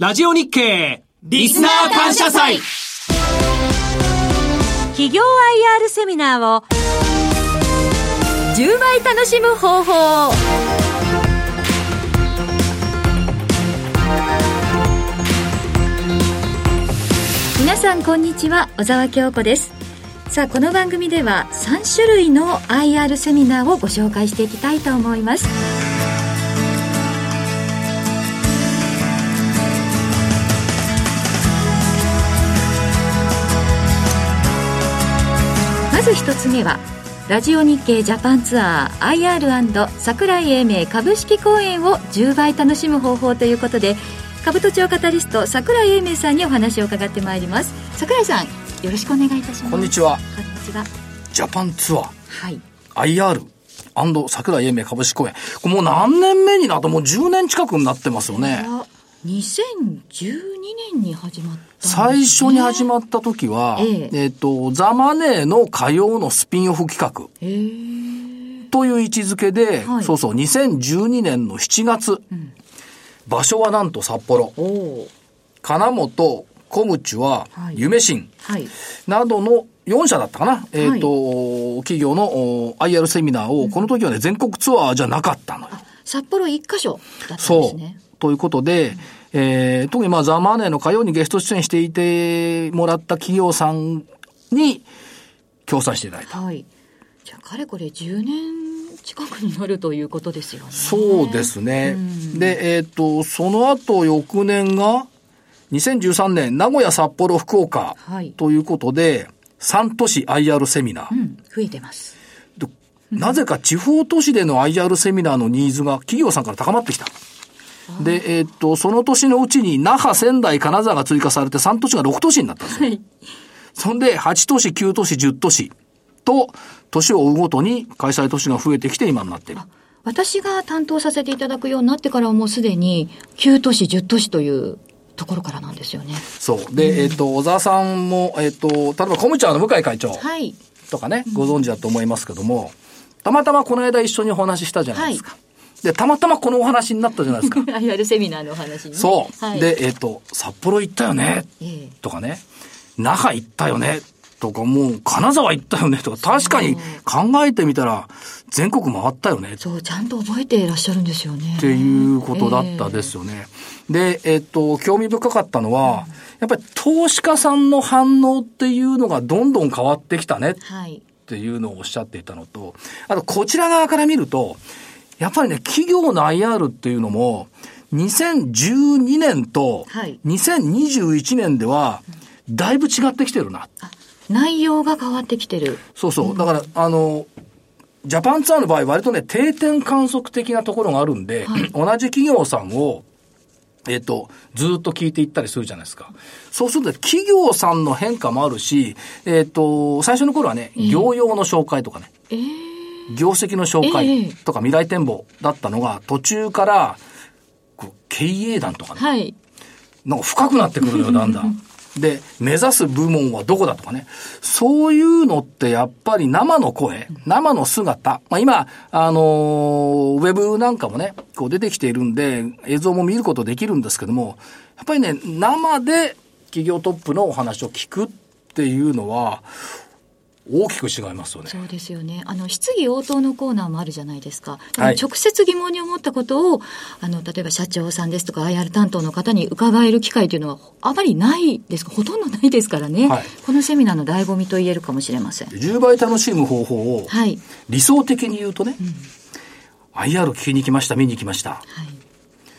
ラジオ日経リスナー感謝祭。企業 IR セミナーを10倍楽しむ方法。皆さんこんにちは小沢京子です。さあこの番組では3種類の IR セミナーをご紹介していきたいと思います。ず一つ目はラジオ日経ジャパンツアー IR& 桜井英明株式公演を10倍楽しむ方法ということで株都庁カタリスト桜井英明さんにお話を伺ってまいります。桜井さんよろしくお願いいたします。こんにちは。こんにちは。ジャパンツアー。はい。IR 桜井英明株式公演。もう何年目になってもう10年近くになってますよね。あ2012年に始まったね。最初に始まった時は、ええ。えっ、と、ザ・マネーの火曜のスピンオフ企画。へーという位置づけで、はい。そうそう、2012年の7月、場所はなんと札幌、金本、小口ははい。夢新。はい。などの4社だったかな、えっ、と、企業のお IR セミナーを、この時はね、全国ツアーじゃなかったのよ。札幌一箇所だったんでそう。ということで、えー特にまあザ・マネーの火曜にゲスト出演していてもらった企業さんに協賛していただいた。はいじゃあかれこれ10年近くになるということですよねそうですね。で、えっ、と、その後翌年が、2013年、名古屋、札幌、福岡はいということで、3都市 IR セミナー。うん増えてますでなぜか地方都市での IR セミナーのニーズが企業さんから高まってきた。で、えっ、と、その年のうちに那覇、仙台、金沢が追加されて3都市が6都市になったんですよ。はいそんで、8都市、9都市、10都市と、年を追うごとに開催都市が増えてきて今になっている。私が担当させていただくようになってからはもうすでに9都市10都市というところからなんですよねそう。で、えっ、と、小沢さんも、えっ、と、例えばコムチャーの向井会長はいとかね、ご存知だと思いますけども、たまたまこの間一緒にお話ししたじゃないですか。で、たまたまこのお話になったじゃないですか。IR セミナーのお話にね。そう。はい、で、えっ、と、札幌行ったよね、ええ。とかね、那覇行ったよね、とか、もう、金沢行ったよね、とか、確かに考えてみたら、全国回ったよね、そうちゃんと覚えていらっしゃるんですよね。っていうことだったですよね。で、えっと、興味深かったのは、やっぱり投資家さんの反応っていうのがどんどん変わってきたねっはいていうのをおっしゃっていたのと、あとこちら側から見ると、やっぱりね、企業の IR っていうのも、2012年とはい。2021年では、だいぶ違ってきてるな。あ内容が変わってきてる。そうそう。だから、あの、ジャパンツアーの場合、割とね、定点観測的なところがあるんで、同じ企業さんを、えっ、と、ずーっと聞いていったりするじゃないですか。そうすると、企業さんの変化もあるし、えっ、と、最初の頃はね、業用の紹介とかね、ええ業績の紹ええ介とか未来展望だったのが、途中から、経営団とかね、はいなんか深くなってくるのよ、だんだん。で、目指す部門はどこだとかね。そういうのってやっぱり生の声、生の姿。まあ今、あのーウェブなんかもね、こう出てきているんで、映像も見ることできるんですけども、やっぱりね、生で企業トップのお話を聞くっていうのは、大きく違いますよね。そうですよね。あの、質疑応答のコーナーもあるじゃないですか。はい直接疑問に思ったことを、あの、例えば社長さんですとか IR 担当の方に伺える機会というのはあまりないですか？ほとんどないですからね。はいこのセミナーの醍醐味と言えるかもしれません。10倍楽しむ方法を、はい。理想的に言うとね、IR 聞きに来ました、見に来ました。はい。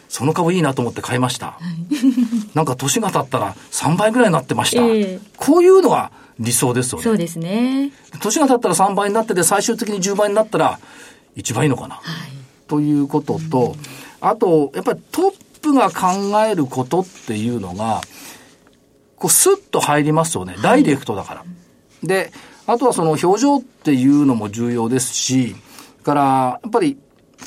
その株いいなと思って買いました。なんか年が経ったら3倍ぐらいになってました。ええこういうのが理想ですよね。そうですね。年が経ったら3倍になってて最終的に10倍になったら一番いいのかな？はい。ということと、あと、やっぱりトップが考えることっていうのが、こうスッと入りますよね。ダイレクトだから。で、あとはその表情っていうのも重要ですし、それから、やっぱり、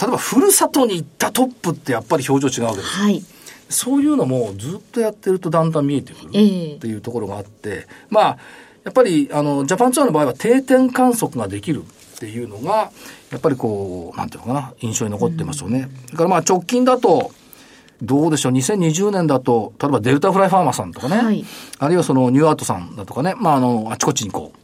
例えばふるさとに行ったトップってやっぱり表情違うわけです。はい。そういうのもずっとやってるとだんだん見えてくるええっていうところがあって、まあ、やっぱり、あの、ジャパンツアーの場合は定点観測ができるっていうのが、やっぱりこう、なんていうのかな、印象に残ってますよね。それからまあ直近だと、どうでしょう、2020年だと、例えばデルタフライファーマさんとかね、はい。あるいはそのニューアートさんだとかね、まあ、あの、あちこちにこう、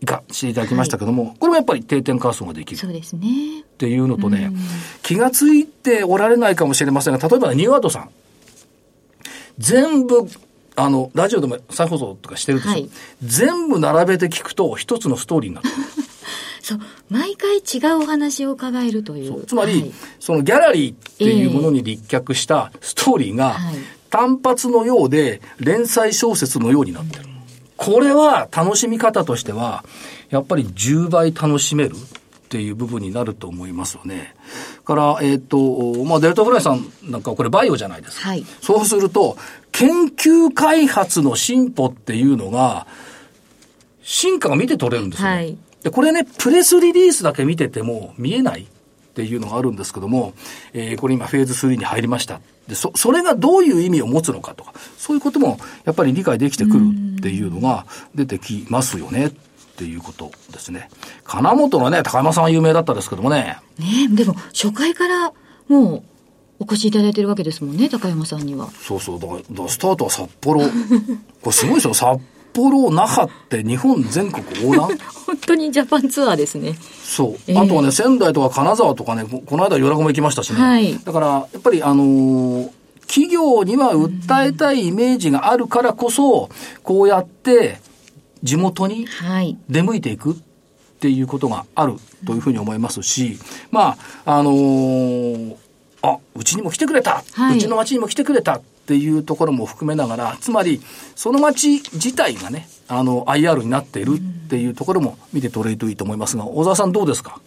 行かしていただきましたけども、これもやっぱり定点仮想ができる。そうですね。っていうのとね、うん。気がついておられないかもしれませんが、例えばねニューアートさん、全部、あの、ラジオでも再放送とかしてるでしょ、はい全部並べて聞くと一つのストーリーになってる。そう。毎回違うお話を伺えるという。つまり、はいそのギャラリーっていうものに立脚したストーリーが、はい単発のようで連載小説のようになってる。これは楽しみ方としては、やっぱり10倍楽しめるっていう部分になると思いますよね。から、えっ、と、まあ、デルタフライさんなんかはこれバイオじゃないですか。はいそうすると、研究開発の進歩っていうのが、進化が見て取れるんですよね。はいで、これね、プレスリリースだけ見てても見えないっていうのがあるんですけども、えーこれ今フェーズ3に入りました。で、そ、それがどういう意味を持つのかとか、そういうこともやっぱり理解できてくるっていうのが出てきますよねっていうことですね。金本のね、高山さんは有名だったですけどもね、ねでも、初回からもう、お越しいただいてるわけですもんね、高山さんには。そうそう、だから、だからスタートは札幌。これすごいですよ。札幌、那覇って日本全国横断？本当にジャパンツアーですね。そう。ええあとはね、仙台とか金沢とかね、ここの間、与那国も行きましたしね。はいだから、やっぱり、あのー企業には訴えたいイメージがあるからこそ、こうやって、地元にはい。出向いていくっていうことがあるというふうに思いますし、まあ、あのーあ、うちにも来てくれた、はい。うちの町にも来てくれたっていうところも含めながら、つまり、その町自体がね、あの、IR になっているっていうところも見て取れるといいと思いますが、小沢さんどうですか？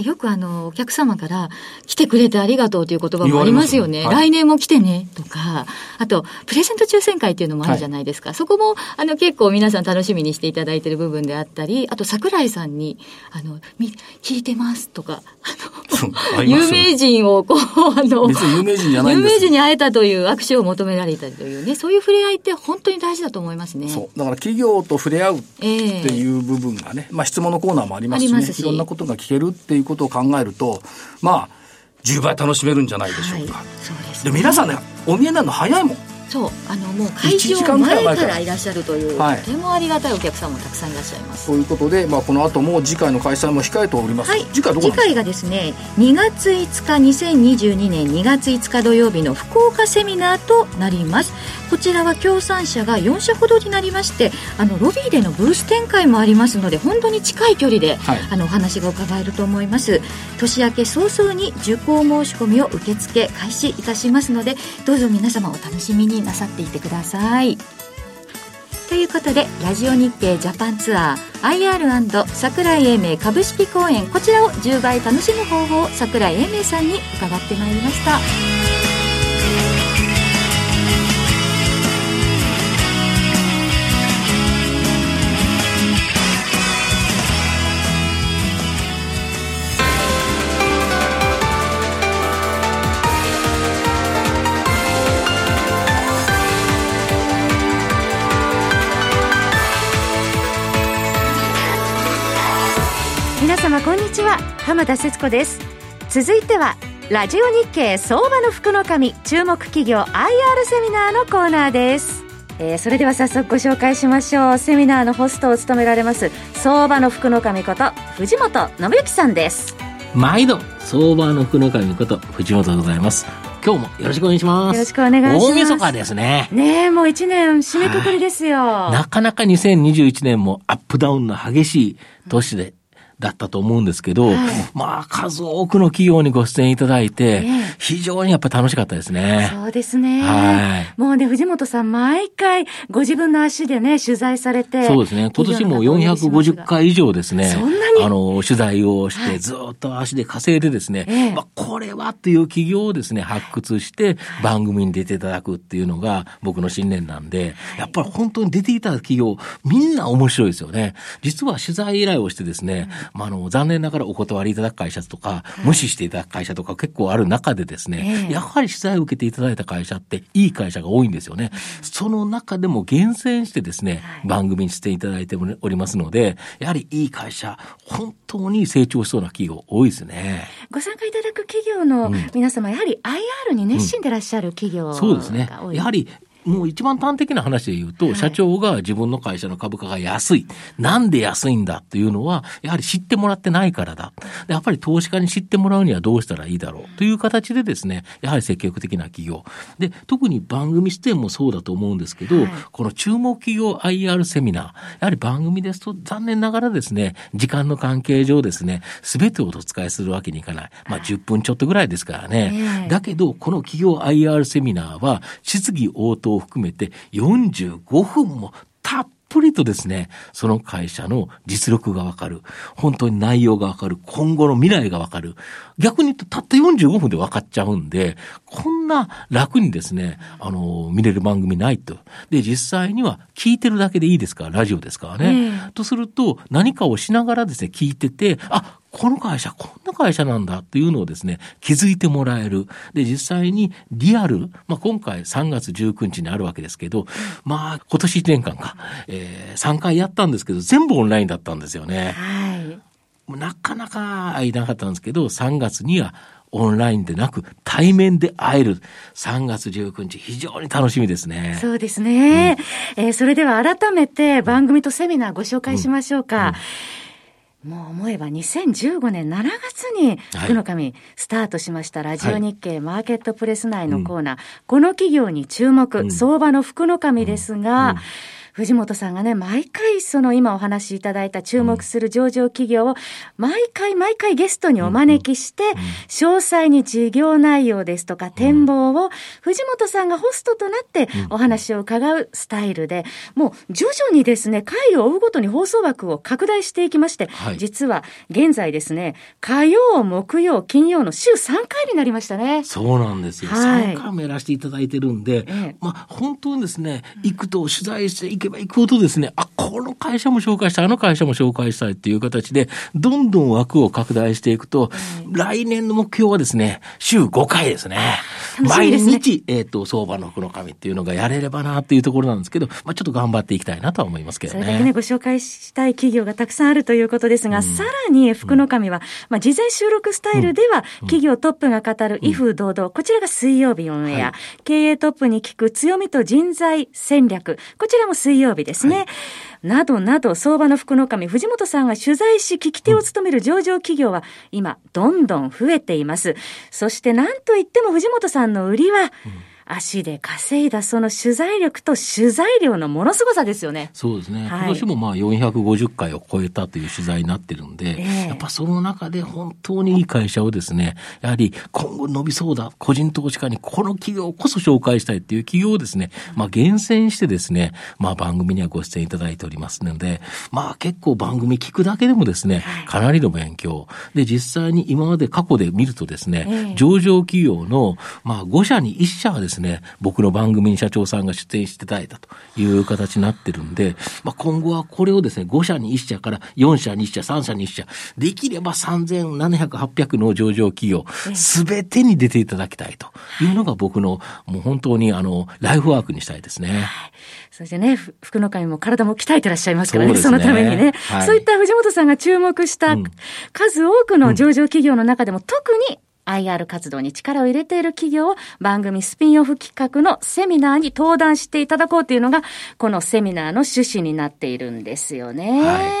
よくあの、お客様から、来てくれてありがとうという言葉もありますよね。言われますはい来年も来てね、とか、あと、プレゼント抽選会っていうのもあるじゃないですか。そこも、あの、結構皆さん楽しみにしていただいてる部分であったり、あと、桜井さんに、あの、み、聞いてますとか、あの、有名人をこう、あの、有名人じゃないん有名人に会えたという握手を求められたというね、そういう触れ合いって本当に大事だと思いますね。そう。だから企業と触れ合うってええいう部分がね、まあ質問のコーナーもありますしね、ありますしいろんなことが聞けるっていうことを考えると、まあ、10倍楽しめるんじゃないでしょうか。はい、そうですで、ね。皆さんね、お見えになるの早いもん。そう、あの、もう会場前からいらっしゃるという、はいとてもありがたいお客さんもたくさんいらっしゃいます。ということで、まあ、この後も次回の開催も控えております。はい、次回どこなんですか次回がですね2月5日2022年2月5日土曜日の福岡セミナーとなりますこちらは協賛社が4社ほどになりましてあのロビーでのブース展開もありますので本当に近い距離で、はい。あのお話が伺えると思います。年明け早々に受講申し込みを受付開始いたしますのでどうぞ皆様お楽しみになさっていてください。ということでラジオ日経ジャパンツアー IR& 桜井英明株式公演こちらを10倍楽しむ方法を桜井英明さんに伺ってまいりましたは浜田節子です。続いてはラジオ日経相場の福の神注目企業 IR セミナーのコーナーです。えーそれでは早速ご紹介しましょう。セミナーのホストを務められます相場の福の神こと藤本信之さんです。毎度、相場の福の神こと、藤本でございます。今日もよろしくお願いします。よろしくお願いします。大晦日ですね。ねえもう一年締めくくりですよ、なかなか2021年もアップダウンの激しい年で、だったと思うんですけど、はい。まあ数多くの企業にご出演いただいて、ええ非常にやっぱり楽しかったですね。そうですね。はいもうね、藤本さん、毎回、ご自分の足でね、取材されて。そうですね。今年も450回以上ですね。そんなに？あの、取材をして、はいずっと足で稼いでですね、ええまあ、これはっていう企業をですね、発掘して、番組に出ていただくっていうのが僕の信念なんで、やっぱり本当に出ていただく企業、みんな面白いですよね。実は取材依頼をしてですね、まあ、あの、残念ながらお断りいただく会社とか、無視していただく会社とか結構ある中ででですね、やはり取材を受けていただいた会社っていい会社が多いんですよね。その中でも厳選してですね、番組に出演いただいておりますので、やはりいい会社、本当に成長しそうな企業多いですね。ご参加いただく企業の皆様、やはり IR に熱心でいらっしゃる企業、うん、そうですね。やはりもう一番端的な話で言うと、はい、社長が自分の会社の株価が安い。なんで安いんだっていうのは、やはり知ってもらってないからだ。やっぱり投資家に知ってもらうにはどうしたらいいだろうという形でですね、やはり積極的な企業。で、特に番組出演もそうだと思うんですけど、はい、この注目企業 IR セミナー、やはり番組ですと残念ながらですね、時間の関係上ですね、すべてをお伝えするわけにいかない。まあ10分ちょっとぐらいですからね。だけど、この企業 IR セミナーは、質疑応答を含めて45分もたっぷりとですね、その会社の実力がわかる。本当に内容がわかる。今後の未来がわかる。逆に言うとたった45分で分かっちゃうんで、こんな楽にですね、あの、見れる番組ないと。で、実際には聞いてるだけでいいですから、ラジオですからね。とすると、何かをしながらですね、聞いてて、あ、この会社、こんな会社なんだっていうのをですね、気づいてもらえる。で、実際にリアル、まあ、今回3月19日にあるわけですけど、まあ、今年1年間か、えー、3回やったんですけど、全部オンラインだったんですよね。はい。なかなか会いなかったんですけど、3月にはオンラインでなく対面で会える3月19日非常に楽しみですね。そうですね。うん、えー、それでは改めて番組とセミナーご紹介しましょうか。うんうんもう思えば2015年7月に福の神スタートしましたラジオ日経マーケットプレス内のコーナー、はいこの企業に注目、うん、相場の福の神ですが、うん藤本さんがね、毎回その今お話しいただいた注目する上場企業を毎回毎回ゲストにお招きして、詳細に事業内容ですとか展望を藤本さんがホストとなってお話を伺うスタイルで、もう徐々にですね、回を追うごとに放送枠を拡大していきまして、実は現在ですね、火曜、木曜、金曜の週3回になりましたね。そうなんですよ。はい、3回もやらせていただいてるんで、ええ、まあ本当にですね、行くと取材していけば行くほどですね、あ、この会社も紹介したい、あの会社も紹介したいっていう形で、どんどん枠を拡大していくと、うん、来年の目標はですね、週5回ですね。毎日、えっ、ー、と、相場の福の神っていうのがやれればなっていうところなんですけど、まあちょっと頑張っていきたいなとは思いますけどね。それだけね、ご紹介したい企業がたくさんあるということですが、うん、さらに福の神は、まあ事前収録スタイルでは、企業トップが語る威風堂々、こちらが水曜日オンエア、はい、経営トップに聞く強みと人材戦略、こちらも水曜日ですね。はいなどなど、相場の福の神、藤本さんが取材し、聞き手を務める上場企業は、今、どんどん増えています。そして、なんといっても藤本さんの売りは、うん足で稼いだその取材力と取材量のものすごさですよね。そうですね。はい、今年もまあ450回を超えたという取材になってるんで、えー、やっぱその中で本当にいい会社をですね、やはり今後伸びそうだ、個人投資家にこの企業こそ紹介したいっていう企業をですね、まあ厳選してですね、まあ番組にはご出演いただいておりますので、まあ結構番組聞くだけでもですね、かなりの勉強。で、実際に今まで過去で見るとですね、えー、上場企業のまあ5社に1社はですね、ですね、僕の番組に社長さんが出演していただいたという形になってるんで、まあ、今後はこれをですね、5社に1社から4社に1社、3社に1社、できれば3700、800の上場企業、すべてに出ていただきたいというのが僕の、もう本当にあの、ライフワークにしたいですね。そしてね、福の会も体も鍛えてらっしゃいますからね、そ、ね、のためにね、はい、そういった藤本さんが注目した数多くの上場企業の中でも特に IR 活動に力を入れている企業を番組スピンオフ企画のセミナーに登壇していただこうというのが、このセミナーの趣旨になっているんですよね。はい、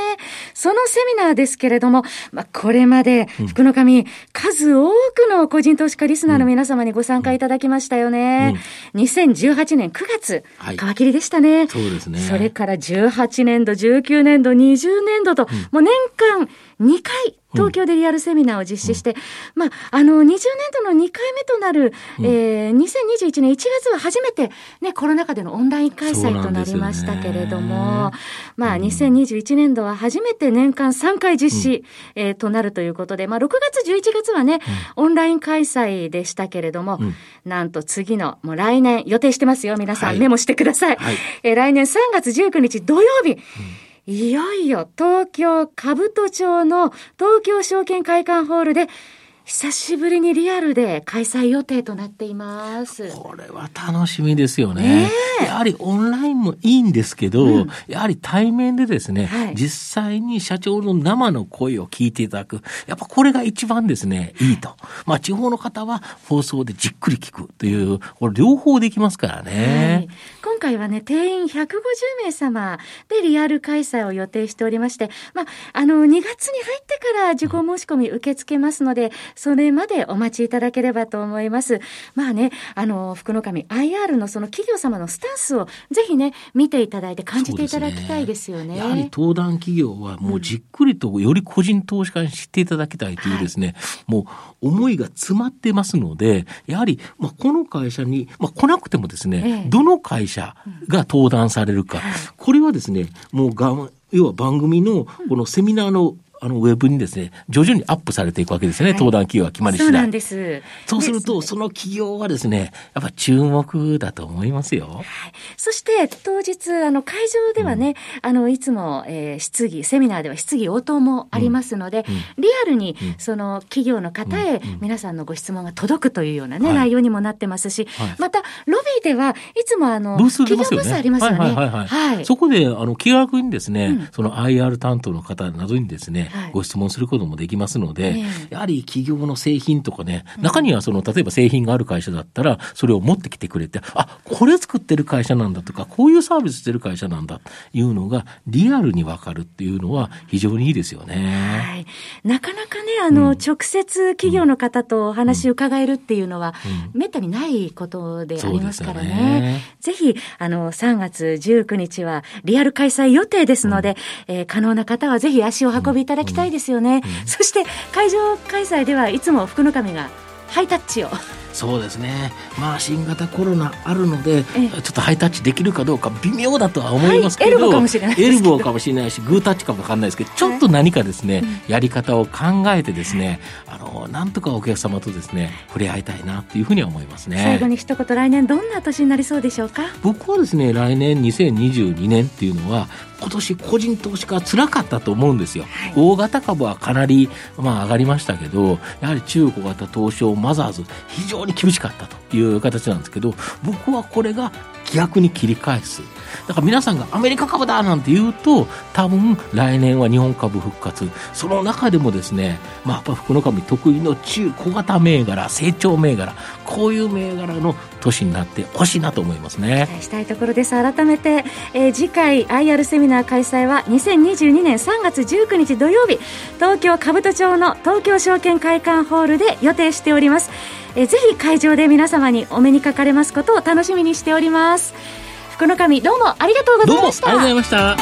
そのセミナーですけれども、まあ、これまで、福の神、うん、数多くの個人投資家リスナーの皆様にご参加いただきましたよね。うん、2018年9月、はい、皮切りでしたね。そうですね。それから18年度、19年度、20年度と、うん、もう年間2回、東京でリアルセミナーを実施して、うん、まあ、あの、20年度の2回目となる、うん、えー、2021年1月は初めて、ね、コロナ禍でのオンライン開催となりましたけれども、まあ、2021年度は初めて年間3回実施、うん、えー、となるということで、まあ、6月、11月はね、オンライン開催でしたけれども、なんと次の、もう来年予定してますよ、皆さん、はい、メモしてください。はい、えー、来年3月19日土曜日、いよいよ東京兜町の東京証券会館ホールで久しぶりにリアルで開催予定となっています。これは楽しみですよね。やはりオンラインもいいんですけど、うん、やはり対面でですね、はい、実際に社長の生の声を聞いていただく。やっぱこれが一番ですね、いいと。まあ地方の方は放送でじっくり聞くという、これ両方できますからね。はい、今回はね、定員150名様でリアル開催を予定しておりまして、まあ、あの、2月に入ってから受講申し込み受け付けますので、それまでお待ちいただければと思います。まあね、あの、福の神 IR のその企業様のスタンスをぜひね、見ていただいて感じていただきたいですよね。ねやはり登壇企業はもうじっくりとより個人投資家に知っていただきたいというですね、はい、もう思いが詰まってますので、やはり、まあ、この会社に、まあ、来なくてもですね、ええ、どの会社が登壇されるか、うん、これはですね、もうが、要は番組のこのセミナーのあのウェブにですね、徐々にアップされていくわけですね、はい、登壇企業が決まり次第。そうなんです。そうすると、その企業はですね、やっぱ注目だと思いますよ。はい、そして、当日、あの、会場ではね、うん、あの、いつも、えー、質疑、セミナーでは質疑応答もありますので、うん。うん、リアルに、その企業の方へ皆さんのご質問が届くというようなね、はい、内容にもなってますし、また、ロビーではいつもあの、ブース企業ブースありますよね。はいはいはい、はい。そこで、あの、気軽にですね、その IR 担当の方などにですね、ご質問することもできますので、やはり企業の製品とかね、中にはその、例えば製品がある会社だったら、それを持ってきてくれて、あ、これ作ってる会社なんだとか、こういうサービスしてる会社なんだというのが、リアルにわかるっていうのは非常にいいですよね。はい。なかなかね、あの、うん、直接企業の方とお話伺えるっていうのは、うん、めったにないことでありますからね。ね。ぜひ、あの、3月19日はリアル開催予定ですので、うん、えー、可能な方はぜひ足を運びいただきたいですよね。そして会場開催ではいつも福の神がハイタッチをそうですね、まあ、新型コロナあるので、ちょっとハイタッチできるかどうか微妙だとは思いますけど、はい、エルボーかもしれないエルボーかもしれないし、グータッチかもわかんないですけど、ちょっと何かですね、はい、やり方を考えてですね、あの、なんとかお客様とですね、触れ合いたいなっていうふうには思いますね。最後に一言、来年どんな年になりそうでしょうか？僕はですね、来年2022年っていうのは、今年個人投資家は辛かったと思うんですよ、はい、大型株はかなり、まあ、上がりましたけどやはり中小型東証マザーズ非常に厳しかったという形なんですけど僕はこれが逆に切り返す。だから皆さんがアメリカ株だなんて言うと多分来年は日本株復活。その中でもですねまあやっぱ福の神得意の中小型銘柄成長銘柄こういう銘柄の年になってほしいなと思いますね。期待したいところです。改めて、えー、次回 IR セミナー開催は2022年3月19日土曜日東京兜町の東京証券会館ホールで予定しております。えぜひ会場で皆様にお目にかかれますことを楽しみにしております。福の神どうもありがとうございました。ありがとうございました。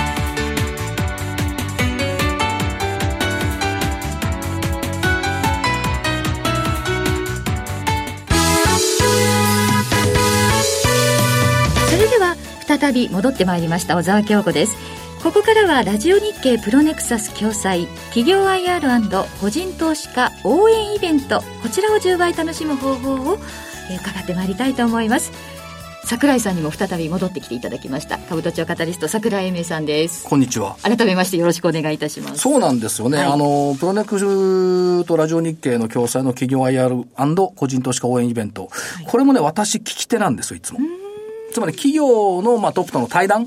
それでは再び戻ってまいりました小沢京子ですここからはラジオ日経プロネクサス共催企業 IR& 個人投資家応援イベントこちらを10倍楽しむ方法を伺ってまいりたいと思います。桜井さんにも再び戻ってきていただきました。株都庁カタリスト桜井英明さんです。こんにちは。改めましてよろしくお願いいたします。そうなんですよね、はい、あのプロネクスとラジオ日経の共催の企業 IR& 個人投資家応援イベント、はい、これもね私聞き手なんですよいつもつまり企業の、まあ、トップとの対談っ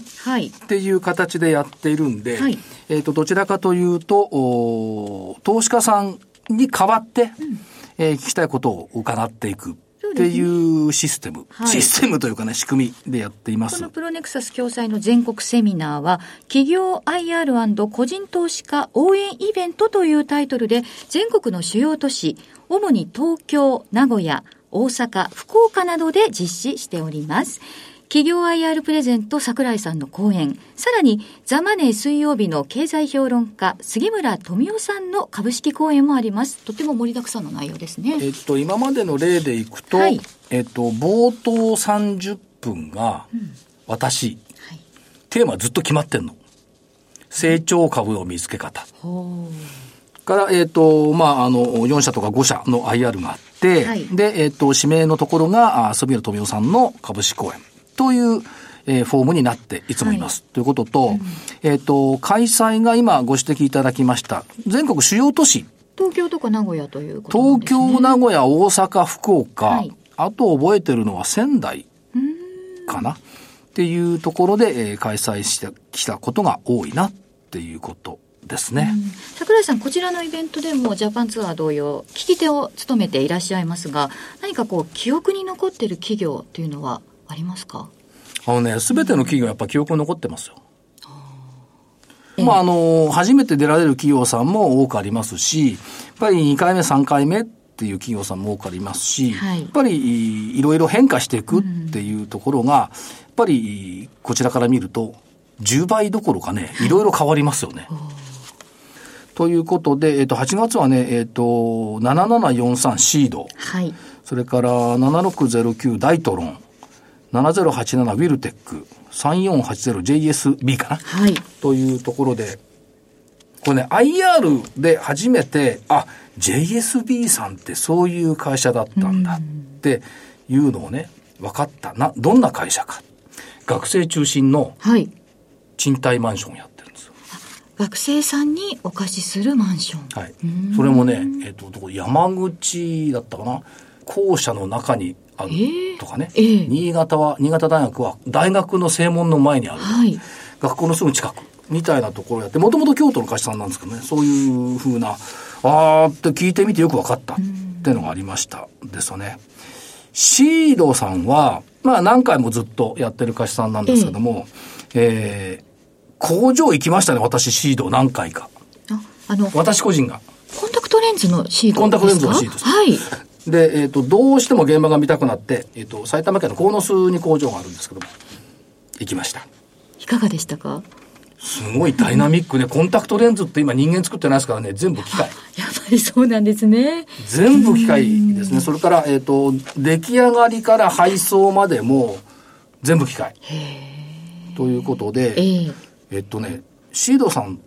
ていう形でやっているんで、はい、えっ、ー、と、どちらかというと、投資家さんに代わって、うん、えー、聞きたいことを伺っていく。っていうシステム、はい、システムというかね、仕組みでやっています。このプロネクサス共催の全国セミナーは、企業 IR& 個人投資家応援イベントというタイトルで、全国の主要都市、主に東京、名古屋、大阪、福岡などで実施しております。企業 IR プレゼント桜井さんの講演、さらにザ・マネー水曜日の経済評論家杉村富夫さんの株式講演もあります。とても盛りだくさんの内容ですね。えっと、今までの例でいくと、はい、えっと、冒頭30分が私、うんはい、テーマずっと決まってんの。成長株の見つけ方。から、えっ、と、まあ、あの、4社とか5社の IR があって、はい、で、えっ、と、指名のところが、杉村富夫さんの株式講演。という、えー、フォームになっていつもいます。はい、ということと、うん、えっ、ー、と、開催が今ご指摘いただきました、全国主要都市。東京とか名古屋ということなん東。京、名古屋、大阪、福岡、はい。あと覚えてるのは仙台かな。っていうところで、えー開催してきたことが多いなっていうことですね。桜井さん、こちらのイベントでもジャパンツアー同様、聞き手を務めていらっしゃいますが、何かこう、記憶に残っている企業というのはありますか？あのね、すべての企業やっぱ記憶に残ってますよ。まあ、あの、初めて出られる企業さんも多くありますし、やっぱり2回目、3回目っていう企業さんも多くありますし、はい。やっぱりいろいろ変化していくっていうところが、やっぱりこちらから見ると、10倍どころかね、いろいろ変わりますよね。ということで、えっと、8月はね、えっと、7743シード、はい。それから7609ダイトロン、7087ウィルテック、3480JSB かな、はい。というところで、これね、IR で初めて、あ、JSB さんってそういう会社だったんだっていうのをね、分かった。な、どんな会社か。学生中心のはい。賃貸マンションをやってるんですよ。学生さんにお貸しするマンション。はい。それもね、えっ、と、どこ？山口だったかな？校舎の中にあるええとかね。ええ新潟は、新潟大学は大学の正門の前にある。はい。学校のすぐ近く。みたいなところやって、もともと京都の会社さんなんですけどね、そういうふうな、あーって聞いてみてよく分かったっていうのがありました。ですよね。シードさんは、まあ何回もずっとやってる会社さんなんですけども、えー工場行きましたね、私シード何回か。あ、あの、私個人が。コンタクトレンズのシートですか？コンタクトレンズのシートですはい。で、えっ、と、どうしても現場が見たくなって、えっ、と、埼玉県の鴻巣に工場があるんですけども、行きました。いかがでしたか？すごいダイナミックで、コンタクトレンズって今人間作ってないですからね、全部機械。やっぱりそうなんですね。全部機械ですね。それから、えっ、と、出来上がりから配送までも、全部機械。ということで、えええっとね、シードさん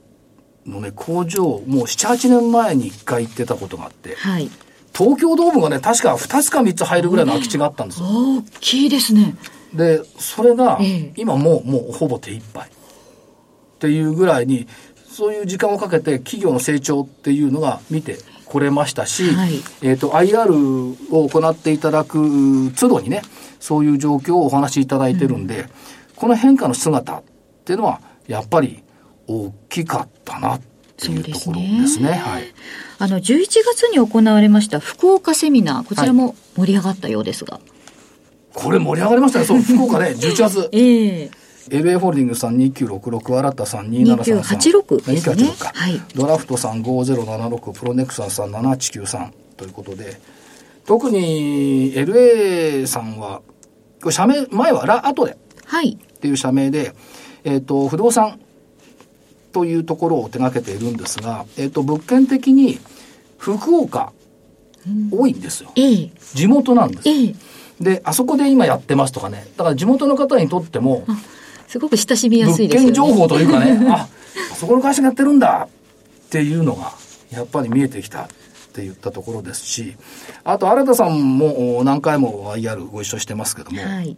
のね、工場、もう7、8年前に1回行ってたことがあって、はい。東京ドームがね、確か2つか3つ入るぐらいの空き地があったんですよ。大きいですね。で、それがええ、今もう、もうほぼ手一杯。っていうぐらいに、そういう時間をかけて企業の成長っていうのが見てこれましたし、はいえっ、と、IR を行っていただく都度にね、そういう状況をお話しいただいてるんで、この変化の姿っていうのは、やっぱり大きかったなっていうところですね。はい。あの、11月に行われました福岡セミナー、こちらも盛り上がったようですが。これ盛り上がりましたね。そう、福岡ね、11月。ええ LA ホールディングスさん2966、新田さん2733。2986ですね2986か。はいドラフトさん5076、プロネクサスさん7893ということで、特に LA さんは、これ社名、前はラ、後ではい。っていう社名で、えっ、と、不動産というところを手掛けているんですが、えっ、と、物件的に福岡、多いんですよ。ええ地元なんです。ええで、あそこで今やってますとかね。だから地元の方にとっても、すごく親しみやす物いですよね。件情報というかね、あ、あそこの会社がやってるんだっていうのが、やっぱり見えてきたって言ったところですし、あと、新田さんもお何回も IR ご一緒してますけども、はい。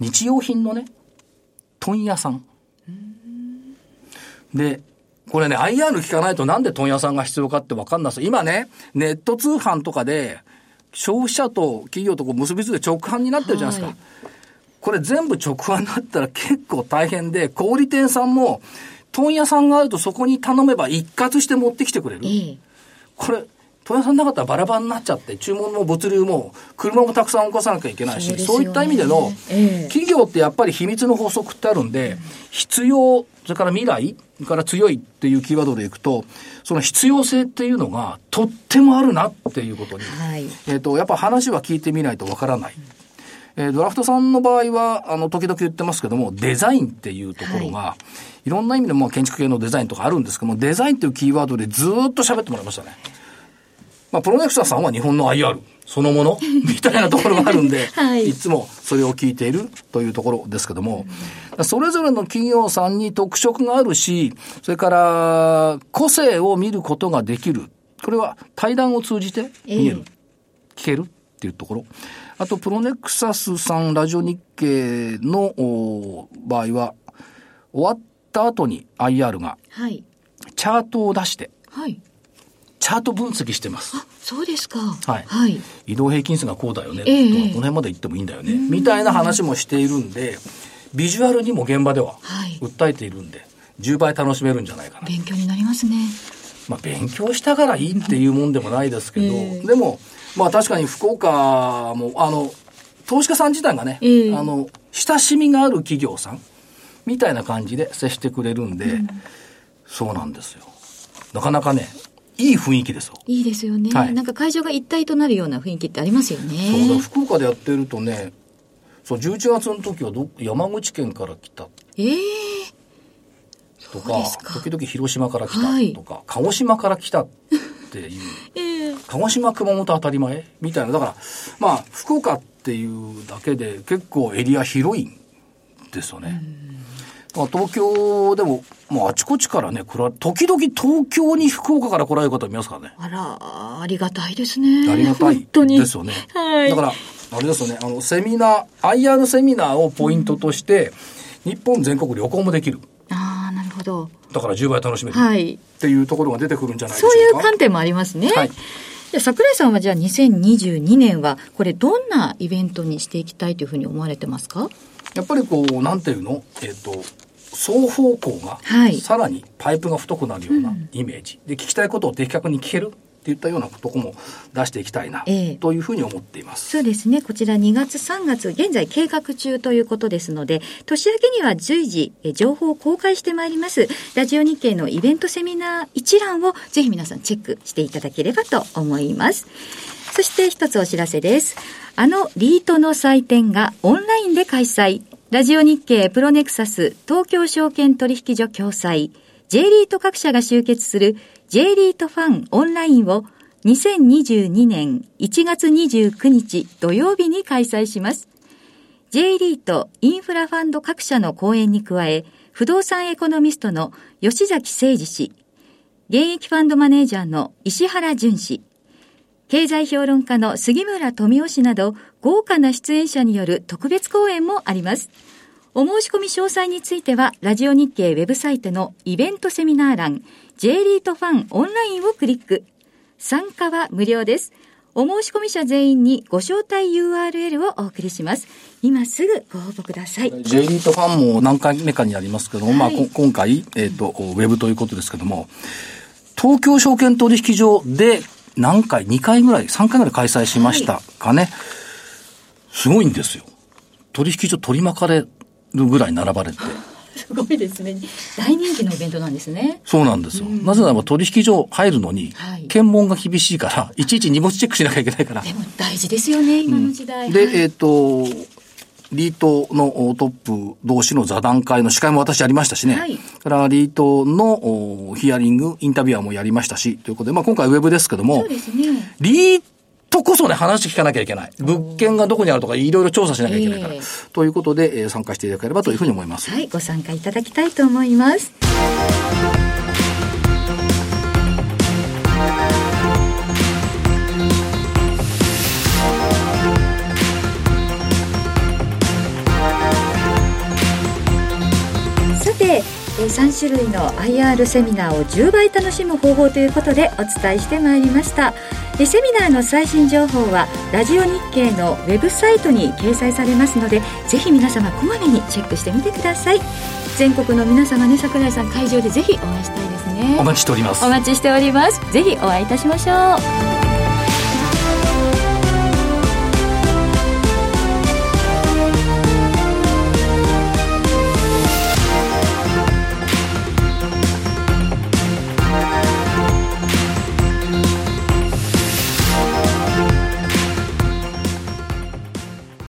日用品のね、問屋さん。で、これね、IR 聞かないとなんで問屋さんが必要かってわかんないです今ね、ネット通販とかで、消費者と企業とこう結びついて直販になってるじゃないですか。はいこれ全部直販になったら結構大変で、小売店さんも、問屋さんがあるとそこに頼めば一括して持ってきてくれる。ええこれ、問屋さんなかったらバラバラになっちゃって、注文も物流も、車もたくさん動かさなきゃいけないし、そうねいった意味での、ええ企業ってやっぱり秘密の法則ってあるんで、必要、それから未来、それから強いっていうキーワードでいくと、その必要性っていうのがとってもあるなっていうことに、はい。えっ、と、やっぱ話は聞いてみないとわからない。えードラフトさんの場合は、あの、時々言ってますけども、デザインっていうところが、い、ろんな意味で、まあ、建築系のデザインとかあるんですけども、デザインっていうキーワードでずーっと喋ってもらいましたね。まあ、プロネクサさんは日本の IR そのもの みたいなところがあるんで、はいいつもそれを聞いているというところですけども、それぞれの企業さんに特色があるし、それから個性を見ることができる。これは対談を通じて見える。聞けるっていうところ。あと、プロネクサスさん、ラジオ日経のお場合は、終わった後に IR がはい。チャートを出して、はい。チャート分析してます。そうですか。はいはい。移動平均線がこうだよね、ええとかこの辺まで行ってもいいんだよね、みたいな話もしているんで、ビジュアルにも現場でははい訴えているんで、10倍楽しめるんじゃないかな。勉強になりますね。まあ、勉強したからいいっていうもんでもないですけど、ええでも、まあ確かに福岡も、あの、投資家さん自体がね、ええあの、親しみがある企業さんみたいな感じで接してくれるんで、そうなんですよ。なかなかね、いい雰囲気ですよ。いいですよね。はいなんか会場が一体となるような雰囲気ってありますよね。そうだ、福岡でやってるとね、そう、11月の時はど山口県から来たええとか時々広島から来はいたとか、鹿児島から来たっていう。ええ鹿児島、熊本当たり前？みたいな。だから、まあ、福岡っていうだけで結構エリア広いんですよね。まあ、東京でも、まあ、あちこちからね、来ら時々東京に福岡から来られる方いますからね。あら、ありがたいですね。ありがたい本当に。ですよね。はい。だから、あれですよね、あの、セミナー、IR セミナーをポイントとして、日本全国旅行もできる。ああ、なるほど。だから10倍楽しめる。はい。っていうところが出てくるんじゃないでしょそういううか。観点もありますね。はいじゃあ桜井さんはじゃあ2022年は、これどんなイベントにしていきたいというふうに思われてますか？やっぱりこう、なんていうの？えっ、と、双方向が、はいさらにパイプが太くなるようなイメージ。で、聞きたいことを的確に聞ける？っていったようなとこも出していきたいな、ええというふうに思っています。そうですね。こちら2月3月、現在計画中ということですので、年明けには随時、え情報を公開してまいります。ラジオ日経のイベントセミナー一覧をぜひ皆さんチェックしていただければと思います。そして一つお知らせです。あのリートの祭典がオンラインで開催。ラジオ日経プロネクサス東京証券取引所共催 J リート各社が集結する J リートファンオンラインを2022年1月29日土曜日に開催します。J リートインフラファンド各社の講演に加え、不動産エコノミストの吉崎誠二氏、現役ファンドマネージャーの石原淳氏、経済評論家の杉村富夫氏など豪華な出演者による特別講演もあります。お申し込み詳細については、ラジオ日経ウェブサイトのイベントセミナー欄、J リートファンオンラインをクリック。参加は無料です。お申し込み者全員にご招待 URL をお送りします。今すぐご応募ください。J リートファンも何回目かになりますけども、まあ、はいこ今回、えっ、と、ウェブということですけども、東京証券取引所で何回、2回ぐらい、3回ぐらい開催しましたかね。すごいんですよ。取引所取り巻かれるぐらい並ばれて。すごいですね。大人気のイベントなんですね。そうなんですよ。なぜならば取引所入るのにはい、検問が厳しいから、いちいち荷物チェックしなきゃいけないから。でも大事ですよね、今の時代。で、はいえっ、と、リートのおトップ同士の座談会の司会も私やりましたしね。はいからリートのおヒアリング、インタビュアーもやりましたし、ということで、まあ今回ウェブですけどもね。リートこそね、話聞かなきゃいけない。物件がどこにあるとかいろいろ調査しなきゃいけないから。ええということで、えー参加していただければというふうに思います。はい、ご参加いただきたいと思います。3種類の IR セミナーを10倍楽しむ方法ということでお伝えしてまいりました。えーセミナーの最新情報はラジオ日経のウェブサイトに掲載されますのでぜひ皆様こまめにチェックしてみてください全国の皆様ね桜井さん会場でぜひお会いしたいですねお待ちしておりますお。待ちしておりますぜひお会いいたしましょう